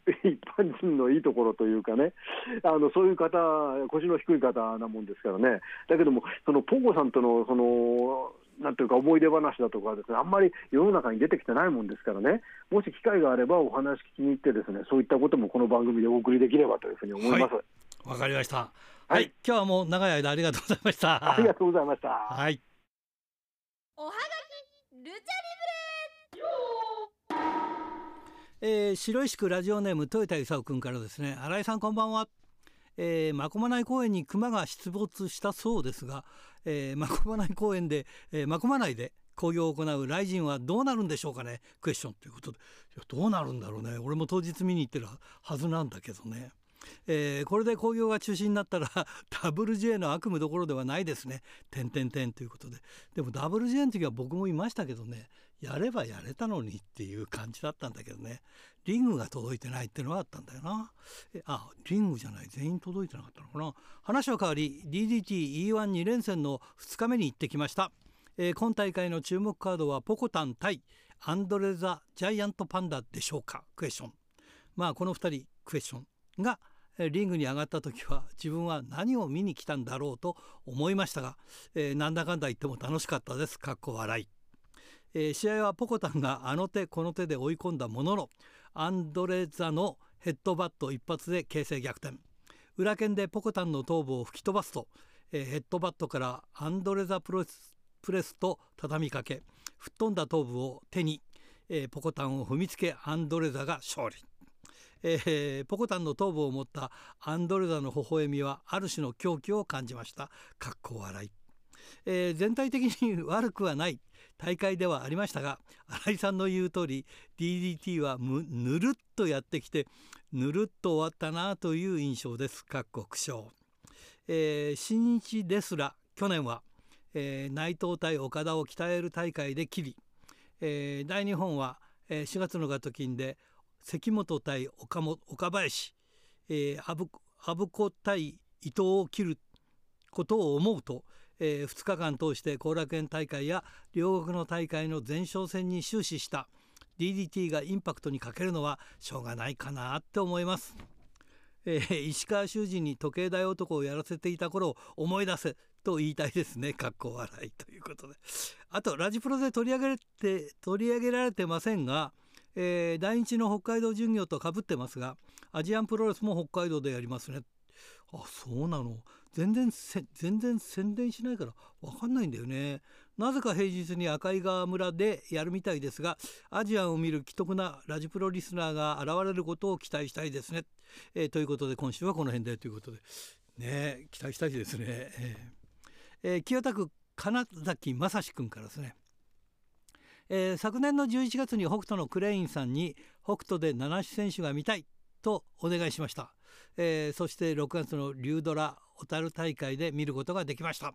般人のいいところというかね、あのそういう方、腰の低い方なもんですからね、だけども、そのポーゴさんとのそのなんていうか思い出話だとかですね、あんまり世の中に出てきてないもんですからね、もし機会があればお話聞きに行ってですね、そういったこともこの番組でお送りできればというふうに思います。わ、はい、かりました。はい、はい、今日はもう長い間ありがとうございました。ありがとうございました。はい。おはがきルチャリブレ。えー、白石区ラジオネーム豊田勲君からですね新井さんこんばんはえー、真駒内公園に熊が出没したそうですが、えー、真駒内公園で、えー、真駒内で興行を行う雷神はどうなるんでしょうかね？クエスチョンということでいやどうなるんだろうね俺も当日見に行ってるはずなんだけどね。えー、これで興行が中止になったら WJ の悪夢どころではないですね。点点点ということで。でも WJ の時は僕もいましたけどねやればやれたのにっていう感じだったんだけどね。リングが届いてないっていうのはあったんだよな。えあリングじゃない。全員届いてなかったのかな。話は変わり DDTE12 連戦の2日目に行ってきました、えー、今大会の注目カードはポコタン対アンドレザ・ジャイアントパンダでしょうか？クエスチョン。まあこの2人クエスチョンがリングに上がった時は自分は何を見に来たんだろうと思いましたが、えー、なんだかんだ言っても楽しかったです。かっこ笑い。えー、試合はポコタンがあの手この手で追い込んだもののアンドレザのヘッドバット一発で形勢逆転。裏剣でポコタンの頭部を吹き飛ばすと、えー、ヘッドバットからアンドレザプレスプレスと畳みかけ吹っ飛んだ頭部を手に、えー、ポコタンを踏みつけアンドレザが勝利、えー、ポコタンの頭部を持ったアンドレザの微笑みはある種の狂気を感じました。かっこ笑い、えー、全体的に悪くはない。大会ではありましたが新井さんの言う通り DDT はぬるっとやってきてぬるっと終わったなという印象です。各国賞、えー、新日ですら去年は、えー、内藤対岡田を鍛える大会で切り、えー、大日本はえー、4月のガトキンで関本対岡岡林、えー、阿武子対伊藤を切ることを思うと、えー、2日間通して後楽園大会や両国の大会の前哨戦に終始した DDT がインパクトに欠けるのはしょうがないかなって思います。えー、石川修司に時計台男をやらせていた頃を思い出せと言いたいですね。かっこ笑いということで。あと、ラジプロで取り上げて、取り上げられてませんが、えー、第一の北海道巡業とかぶってますが、アジアンプロレスも北海道でやりますね。あ、そうなの。全然全然宣伝しないから分かんないんだよね。なぜか平日に赤井川村でやるみたいですがアジアを見る既得なラジプロリスナーが現れることを期待したいですね。えー、ということで今週はこの辺でということでね期待したいですね。えー、えー、清田区金崎正史君からですね。えー、昨年の11月に北斗のクレインさんに北斗で七種選手が見たいとお願いしました、えー、そして6月の竜ドラ小樽大会で見ることができました、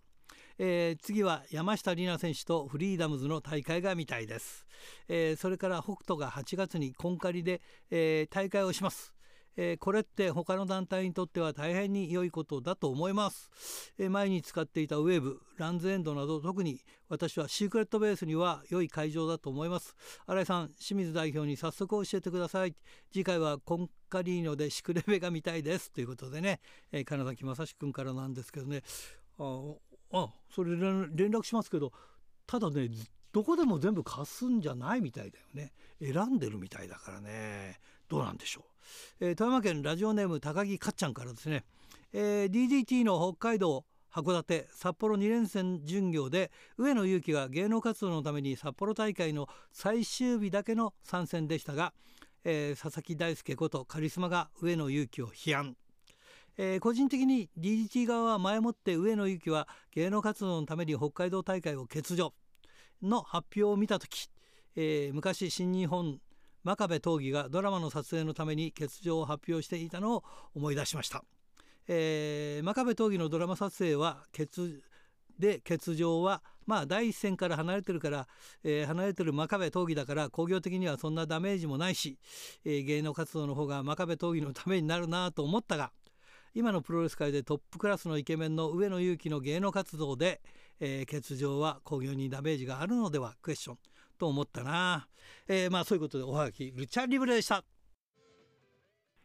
えー、次は山下里奈選手とフリーダムズの大会が見たいです、えー、それから北斗が8月にコンカリで、えー、大会をします。えー、これって他の団体にとっては大変に良いことだと思います、えー、前に使っていたウェーブランズエンドなど特に私はシークレットベースには良い会場だと思います。新井さん清水代表に早速教えてください。次回はコンカリーノでシクレベが見たいです。ということでね、えー、金崎正史君からなんですけどね。ああそれ連絡しますけどただねどこでも全部貸すんじゃないみたいだよね。選んでるみたいだからね。どうなんでしょう。えー、富山県ラジオネーム高木かっちゃんからですね、えー、DDT の北海道函館札幌2連戦巡業で上野勇気が芸能活動のために札幌大会の最終日だけの参戦でしたが、えー、佐々木大輔ことカリスマが上野勇気を批判。えー、個人的に DDT 側は前もって上野由紀は芸能活動のために北海道大会を欠場の発表を見た時、えー、昔新日本真壁闘技がドラマの撮影のために欠場を発表していたのを思い出しました、えー、真壁闘技のドラマ撮影は欠で欠場はまあ第一線から離れてるから、えー、離れてる真壁闘技だから工業的にはそんなダメージもないし、えー、芸能活動の方が真壁闘技のためになるなと思ったが今のプロレス界でトップクラスのイケメンの上野勇気の芸能活動で、えー、欠場は工業にダメージがあるのでは？クエスチョン。と思ったな、えー、まあそういうことでおはがきルチャリブレでした。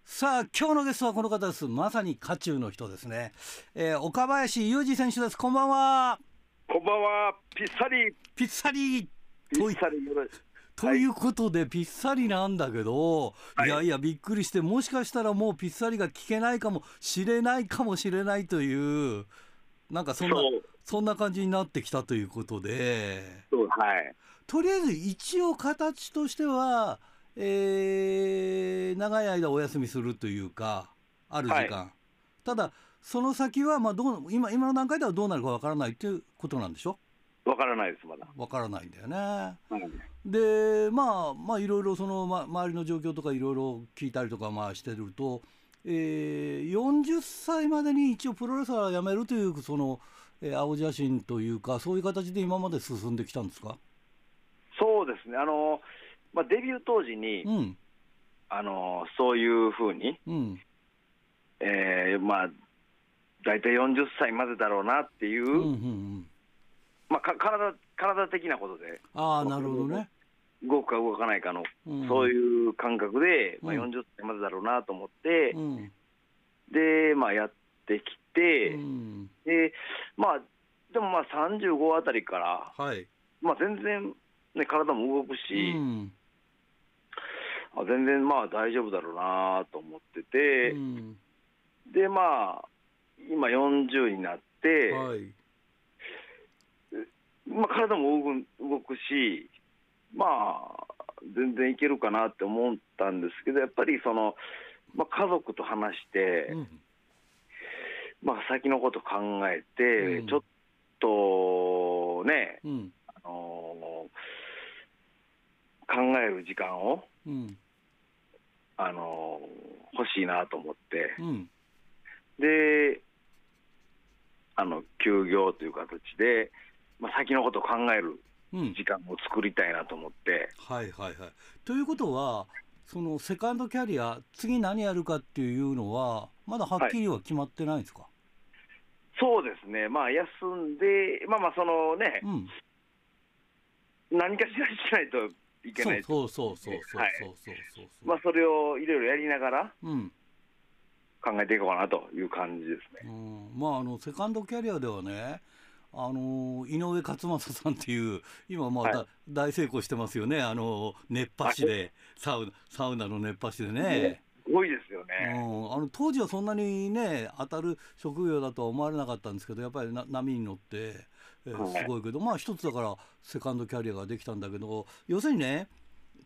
さあ今日のゲストはこの方です。まさに渦中の人ですね、えー、岡林裕二選手です。こんばんは。こんばんは。ピッサリピッサリピッサリということで、ピッサリなんだけど、はい、いやいやびっくりしてもしかしたらもうピッサリが聞けないかもしれないかもしれないというなんかそんなそんな感じになってきたということで、はい、とりあえず一応形としては、えー、長い間お休みするというかある時間、はい、ただその先はまあどう今今の段階ではどうなるかわからないということなんでしょ？わからないですまだ。わからないんだよね、でまあまあいろいろその、ま、周りの状況とかいろいろ聞いたりとかまあしてると、えー、40歳までに一応プロレスラー辞めるというその、えー、青写真というかそういう形で今まで進んできたんですか？そうですね、あのまあ、デビュー当時に、うん、あのそういうふうに、うん、えー、まあ、大体40歳までだろうなっていう、うんうんうん、まあ、か体体的なことで、あなるほどね。動くか動かないかの、うん、そういう感覚で、まあ、40歳までだろうなと思って、うん、で、まあ、やってきて、うん、でまあ、でもまあ35あたりから、はい、まあ、全然ね、体も動くし、うん、あ全然まあ大丈夫だろうなと思ってて、うん、でまあ今40になって、はい、まあ、体も動くしまあ全然いけるかなって思ったんですけどやっぱりその、まあ、家族と話して、うん、まあ、先のこと考えて、ちょっとね、あの考える時間を、うん、あの欲しいなと思って、うん、であの休業という形で、まあ、先のことを考える時間を作りたいなと思って。うん、はいはいはい。ということは、そのセカンドキャリア、次何やるかっていうのは、まだはっきりは決まってないんですか、はい、そうですね、まあ、休んで、まあまあ、そのね、うん、何かしらしないといけないそうそうそうそうそうそうそうまあ、それをいろいろやりながら、うん、考えていこうかなという感じですね。うん、まああのセカンドキャリアではね、あの井上勝正さんっていう今まあ、はい、大成功してますよね。あの熱波師でサウナサウナの熱波師でね。すごいですよね、うん、あの当時はそんなにね当たる職業だとは思われなかったんですけどやっぱりな波に乗って、えー、すごいけど、まあ一つだからセカンドキャリアができたんだけど要するにね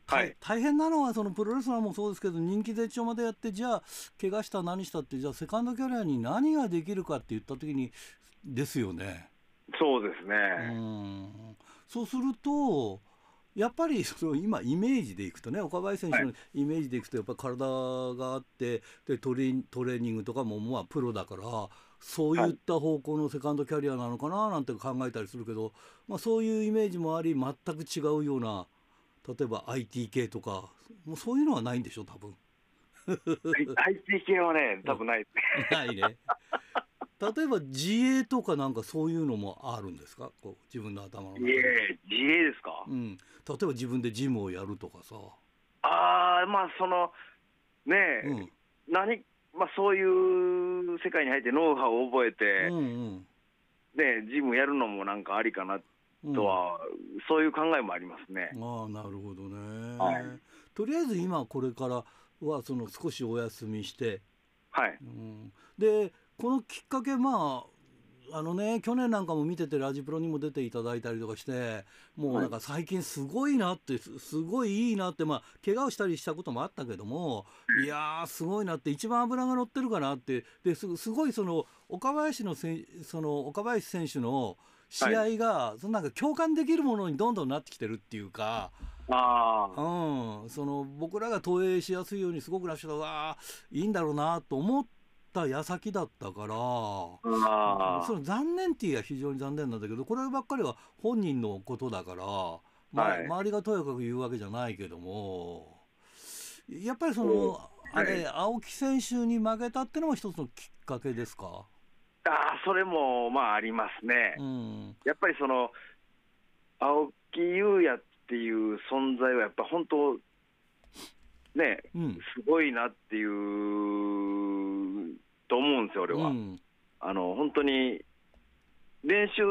はい、大変なのはそのプロレスラーもそうですけど人気絶頂までやってじゃあ怪我した何したってじゃあセカンドキャリアに何ができるかって言った時にですよね。そうですね。うん。そうするとやっぱり その今イメージでいくとね岡林選手のイメージでいくとやっぱ体があってでトレトレーニングとかもまあプロだからそういった方向のセカンドキャリアなのかななんて考えたりするけど、まあ、そういうイメージもあり全く違うような例えば IT 系とかもうそういうのはないんでしょ多分。IT 系はね多分ない ないね例えば自衛とかなんかそういうのもあるんですか？こう自分の頭の中で。自衛ですか、うん、例えば自分でジムをやるとかさ。ああまあそのねえ、うん、何まあそういう世界に入ってノウハウを覚えて、うんうん、ねジムやるのもなんかありかなとは、うん、そういう考えもありますね。ああなるほどね、はい、とりあえず今これからはその少しお休みして、はい、うん、でこのきっかけまああのね去年なんかも見ててラジプロにも出ていただいたりとかしてもうなんか最近すごいなってすごいいいなってまあ怪我をしたりしたこともあったけどもいやーすごいなって一番脂が乗ってるかなってですごいその岡林のせその岡林選手の試合が、はい、そのなんか共感できるものにどんどんなってきてるっていうか。あうん、その僕らが投影しやすいようにすごくらっしゃるわいいんだろうなと思った矢先だったからその残念っていうのは非常に残念なんだけどこればっかりは本人のことだから、まあ、はい、周りがとやかく言うわけじゃないけどもやっぱりその、あれ、青木選手に負けたっていうのも一つのきっかけですか？あそれもまあありますね、うん、やっぱりその青木優也っていう存在はやっぱ本当ね、うん、すごいなっていうと思うんですよ、俺は。うん、あの本当に練習、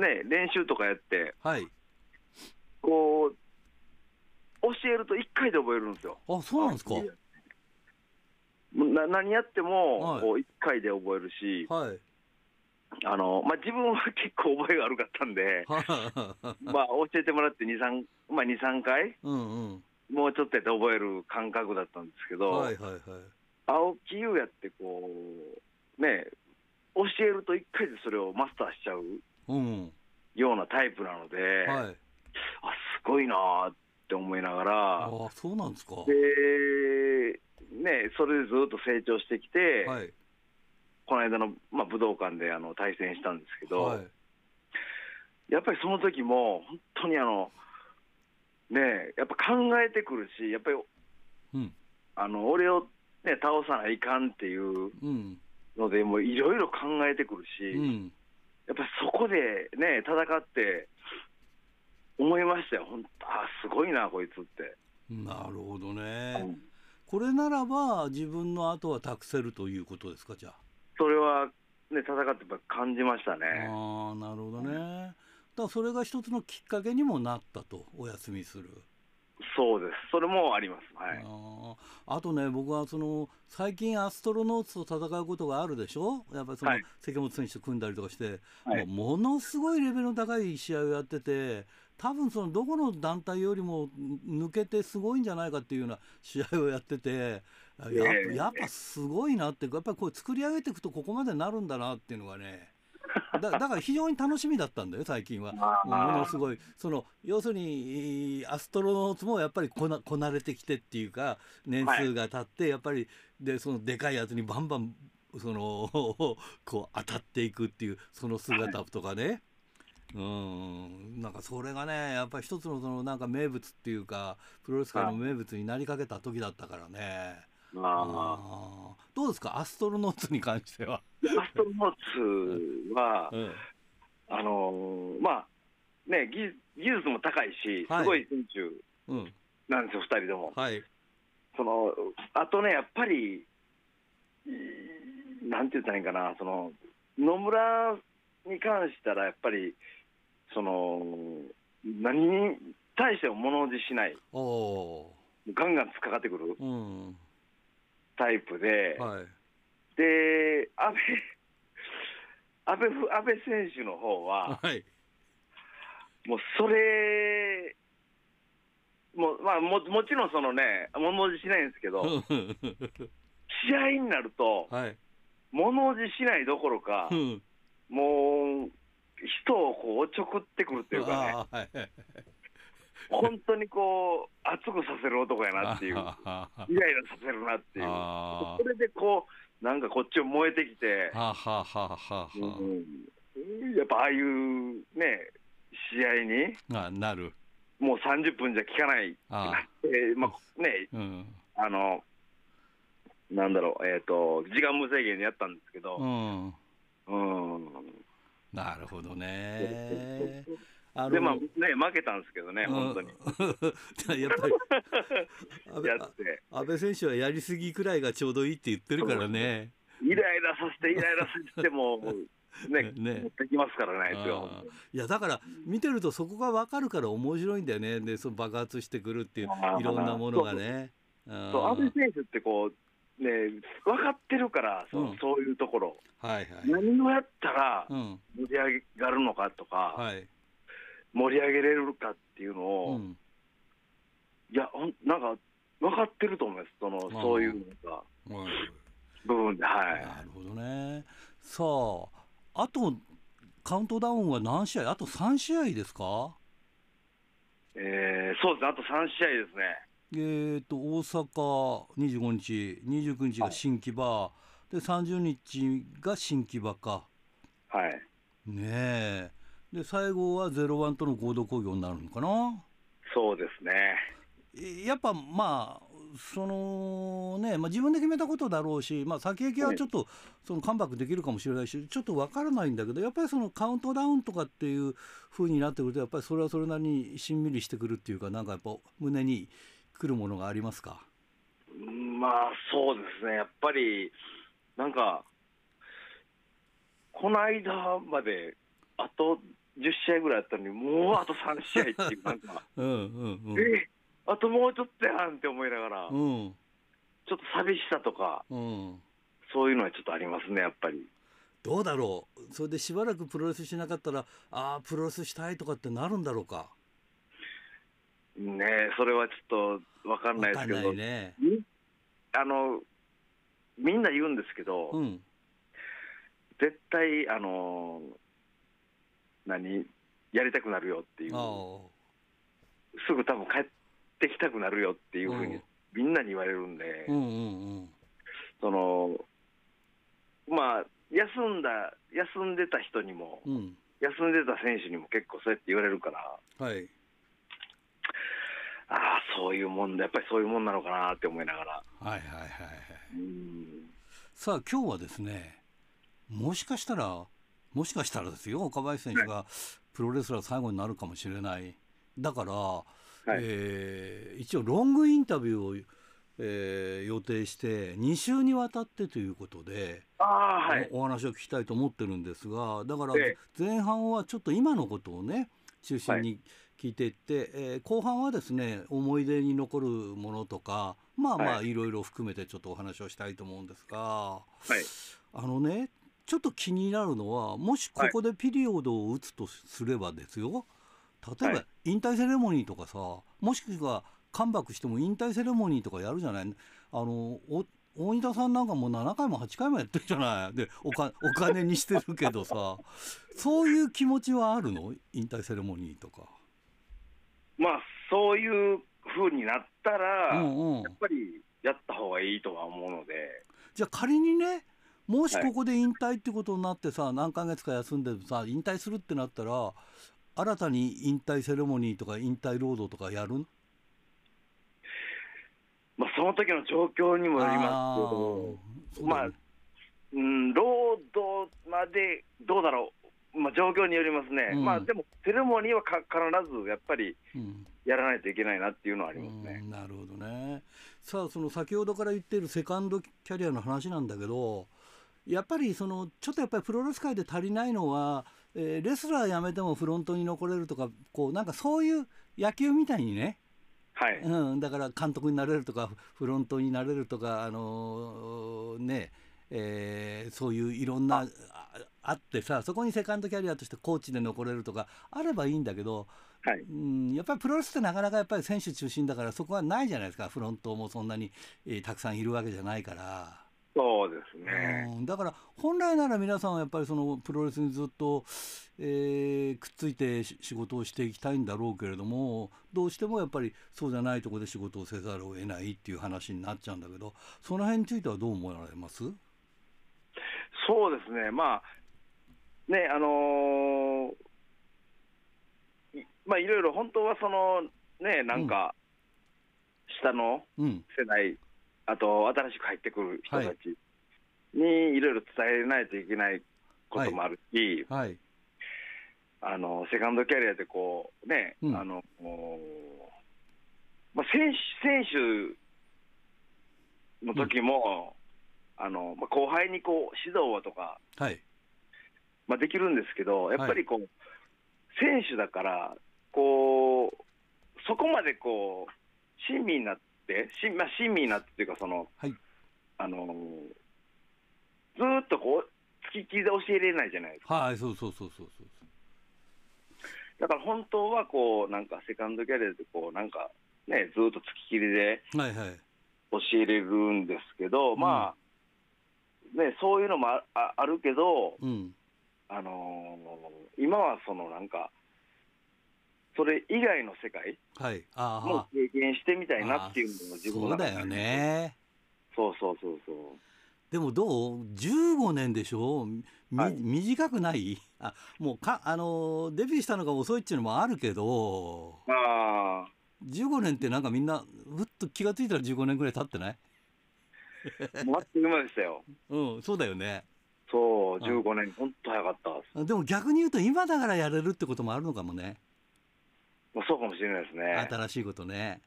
ね、練習とかやって、はい、こう、教えると1回で覚えるんですよ。あそうなんですか。な何やっても、こう1回で覚えるし、はい。あのまあ、自分は結構覚えが悪かったんで、まあ教えてもらって2、3、まあ、2、3回、うんうん、もうちょっとやって覚える感覚だったんですけど、はいはいはい、青木優也ってこう、ね、教えると1回でそれをマスターしちゃうようなタイプなので、はい、あすごいなって思いながら、あそうなんですか。で、ね、それでずっと成長してきて、はい、この間の、まあ、武道館であの対戦したんですけど、はい、やっぱりその時も本当にあの、ねやっぱ考えてくるし、やっぱり、うん、あの俺を、ね、倒さないかんっていうので、もういろいろ考えてくるし、うん、やっぱりそこでね、戦って、思いましたよ、本当、あすごいな、こいつって。なるほどね、うん、これならば、自分の後は託せるということですか、じゃあ。それは、ね、戦って感じましたね。あなるほどね。だそれが一つのきっかけにもなったとお休みするそうです、それもあります、はい、ああとね、僕はその最近、アストロノーツと戦うことがあるでしょ、やっぱりその、関本選手と組んだりとかして、はい、ものすごいレベルの高い試合をやってて、多分そのどこの団体よりも抜けてすごいんじゃないかっていうような試合をやってて、ややっぱすごいなって、やっぱりこう作り上げていくとここまでなるんだなっていうのがね。だ だから非常に楽しみだったんだよ最近は。ものすごいその要するにアストロノーツもやっぱりこなこなれてきてっていうか年数が経ってやっぱりでそのでかいやつにバンバンその こう当たっていくっていうその姿とかね。うんなんかそれがねやっぱり一つのそのなんか名物っていうかプロレス界の名物になりかけた時だったからね。あどうですか？アストロノーツに関しては。アストロノーツは、うん、あのー、まあね技技術も高いしすごい選手なんですよ、二、人とも。はい、そのあとねやっぱりなんて言ったらいいかなその野村に関したらやっぱりその何に対しても物おじしない。ガンガン突っかかってくるタイプで、はい、で安倍安倍安倍選手の方は、はい、もうそれもまあももちろんそのね物おじしないんですけど 試合になると、はい、物おじしないどころか、もう人をこうおちょくってくるっていうかね、本当にこう、熱くさせる男やなっていう、イライラさせるなっていう、それでこう、なんかこっちを燃えてきて、やっぱああいうね、試合に、あなる。もう30分じゃ効かないなって、まあね、うん、あの、なんだろう、えっ、ー、と、時間無制限でやったんですけど、うん、うん。なるほどね。でまあね負けたんですけどね、本当に。やっぱり 安倍選手はやりすぎくらいがちょうどいいって言ってるからね。イライラさせてイライラさせても ねね。持ってきますからねいやだから見てるとそこが分かるから面白いんだよね。でその爆発してくるっていういろんなものがね。そう安倍選手ってこうね、分かってるからそ,、うそういうところ、はいはい、何をやったら盛り上がるのかとか、はい、盛り上げれるかっていうのを、うん、いやなんか分かってると思います。そのそういうのが、部分ではい。なるほどね。さああとカウントダウンは何試合？あと3試合ですか？えー、そうですね。あと3試合ですね。えーと、大阪25日、29日が新木場、はい、で30日が新木場か。はい。ねえ。で、最後は01との合同工業になるのかな？そうですね。やっぱまあ、そのね、まあ、自分で決めたことだろうし、まあ、先行きはちょっと、そのカムバックできるかもしれないし、ちょっと分からないんだけど、やっぱりそのカウントダウンとかっていうふうになってくると、やっぱりそれはそれなりにしんみりしてくるっていうか、なんかやっぱ胸にくるものがありますか？まあそうですね、やっぱりなんか、この間まであと10試合ぐらいあったのに、もうあと3試合っていう、なんか、うんうんうん、えあともうちょっとやんって思いながら、うん、ちょっと寂しさとか、うん、そういうのはちょっとありますね、やっぱり。どうだろう、それでしばらくプロレスしなかったら、ああ、プロレスしたいとかってなるんだろうか？ねそれはちょっと分かんないですけど、ね、あのみんな言うんですけど、うん、絶対あの何やりたくなるよっていう。すぐ多分帰ってきたくなるよっていうふうにみんなに言われるんで、うんうんうん、そのまあ休んだ休んでた人にも、うん、休んでた選手にも結構そうやって言われるから。はい。ああ、そういうもんだ、やっぱりそういうもんなのかなって思いながら。はいはいはいはい。さあ、今日はですね、もしかしたら、もしかしたらですよ、岡林選手がプロレスラー最後になるかもしれない。だから、はい、えー、一応ロングインタビューを、えー、予定して2週にわたってということで、はい、お話を聞きたいと思ってるんですがだから前半はちょっと今のことをね中心に聞いていって、えー、後半はですね思い出に残るものとかまあまあ、はい、いろいろ含めてちょっとお話をしたいと思うんですが、はい、あのねちょっと気になるのはもしここでピリオドを打つとすればですよ、例えば引退セレモニーとかさもしくはカムバックしても引退セレモニーとかやるじゃない？あの大仁田さんなんかもう7回も8回もやってるじゃない？でおか お金にしてるけどさ。そういう気持ちはあるの？引退セレモニーとか。まあ、そういうふうになったら、うんうん、やっぱりやった方がいいとは思うので。じゃあ仮にね、もしここで引退ってことになってさ何ヶ月か休んでさ引退するってなったら新たに引退セレモニーとか引退労働とかやるまあ、その時の状況にもよりますけど、まあ、うん、労働までどうだろう、まあ、状況によりますね、うん、まあ、でも、セレモニーはか必ずやっぱりやらないといけないなっていうのはありますね、うん、なるほどね。さあ、その先ほどから言っているセカンドキャリアの話なんだけど、やっぱりそのちょっとやっぱりプロレス界で足りないのは、えー、レスラー辞めてもフロントに残れるとかこうなんかそういう野球みたいにね、はい。うん、だから監督になれるとかフロントになれるとか、あのー、ねえー、そういういろんなあってさそこにセカンドキャリアとしてコーチで残れるとかあればいいんだけど、はい、うん、やっぱりプロレスってなかなかやっぱり選手中心だからそこはないじゃないですか。フロントもそんなに、えー、たくさんいるわけじゃないから。そうですね、うん、だから本来なら皆さんはやっぱりそのプロレスにずっと、えー、くっついて仕事をしていきたいんだろうけれどもどうしてもやっぱりそうじゃないところで仕事をせざるを得ないっていう話になっちゃうんだけどその辺についてはどう思われます？そうですね。まあねあのー、まあいろいろ本当はそのねなんか、下の世代、うんあと新しく入ってくる人たちにい。ろいろ伝えないといけないこともあるし、はい、あのセカンドキャリアでこうね、うん、あのまあ、選手選手の時も、うん、あのまあ、後輩にこう指導とか、はい、まあ、できるんですけど、やっぱりこう、はい、選手だから、こうそこまでこう親身になって、しまあ、親身になってというかその、はい、あのずっとこう、付きっきりで教えれないじゃないですか。はい、そうそうそうそうそう。だから本当はこう、なんかセカンドキャリアでこう、なんかね、ずっと付きっきりで教えれるんですけど、はいはい、まあ、ね、そういうのもああるけど、うん、あのー、今はそのなんか、それ以外の世界も経験してみたいなっていうのも自分の中で。そうだよね。そうそうそうそう。でもどう？15年でしょ？はい、短くない？あもうかあのデビューしたのが遅いっていうのもあるけど。あ15年ってなんかみんなふっと気が付いたら15年ぐらい経ってない？もうあっという間でしたよ。うんそうだよね。そう15年本当早かったでも逆に言うと今だからやれるってこともあるのかもねそうかもしれないですね。新しいことね。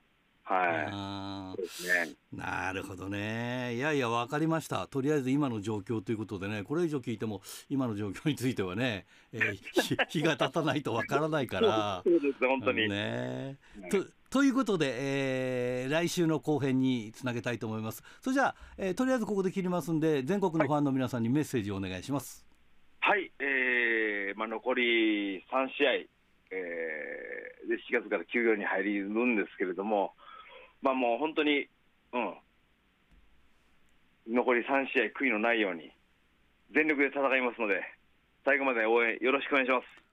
はい。ね。なるほどね。いやいや、わかりました。とりあえず今の状況ということでね、これ以上聞いても、今の状況についてはね、えー、日が経たないとわからないから。そうです、本当に。ね。とということで、えー、来週の後編につなげたいと思います。それじゃあ、えー、とりあえずここで切りますんで、全国のファンの皆さんにメッセージをお願いします。はい、はい、えー、まあ、残り3試合、えー、で7月から休養に入るんですけれども、まあ、もう本当に、うん、残り3試合、悔いのないように、全力で戦いますので、最後まで応援よろしくお願いします。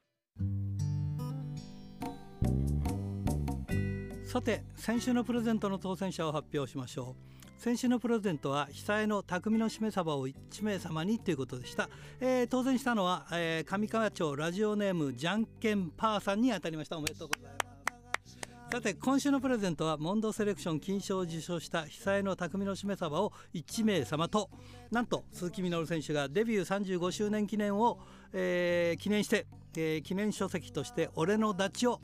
さて先週のプレゼントの当選者を発表しましょう先週のプレゼントは久江の匠のしめ鯖を1名様にということでした、えー、当選したのは、えー、上川町ラジオネームじゃんけんパーさんに当たりました。おめでとうございます。さて今週のプレゼントはモンドセレクション金賞を受賞した久江の匠のしめ鯖を1名様となんと鈴木みのる選手がデビュー35周年記念を、えー、記念して、えー、記念書籍として「俺のダチ」を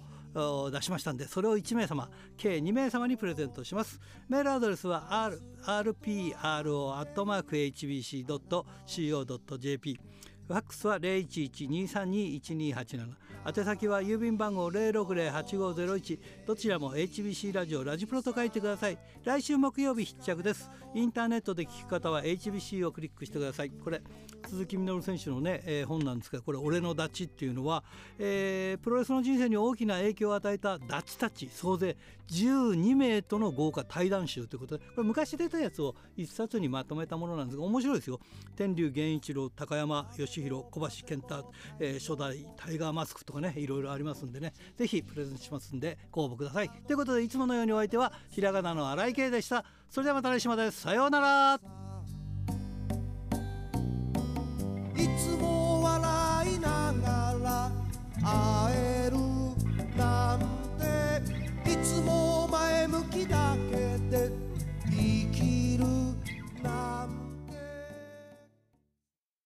出しましたんでそれを1名様計2名様にプレゼントします。メールアドレスは rpro.hbc.co.jp ファックスは011-232-1287宛先は郵便番号060-8501どちらも HBC ラジオラジプロと書いてください。来週木曜日必着です。インターネットで聞く方は HBC をクリックしてください。これ鈴木みのる選手のね、えー、本なんですがこれ「俺のダチ」っていうのは、えー、プロレスの人生に大きな影響を与えたダチたち。総勢12名との豪華対談集ということでこれ昔出たやつを一冊にまとめたものなんですが面白いですよ。天竜源一郎高山義弘小橋健太、えー、初代タイガーマスクとかねいろいろありますんでね是非プレゼントしますんでご応募ください。ということでいつものようにお相手はひらがなの新井圭でした。それではまた来週まで。さようなら。いつも笑いながら会えるなんていつも前向きだけで生きるなんて。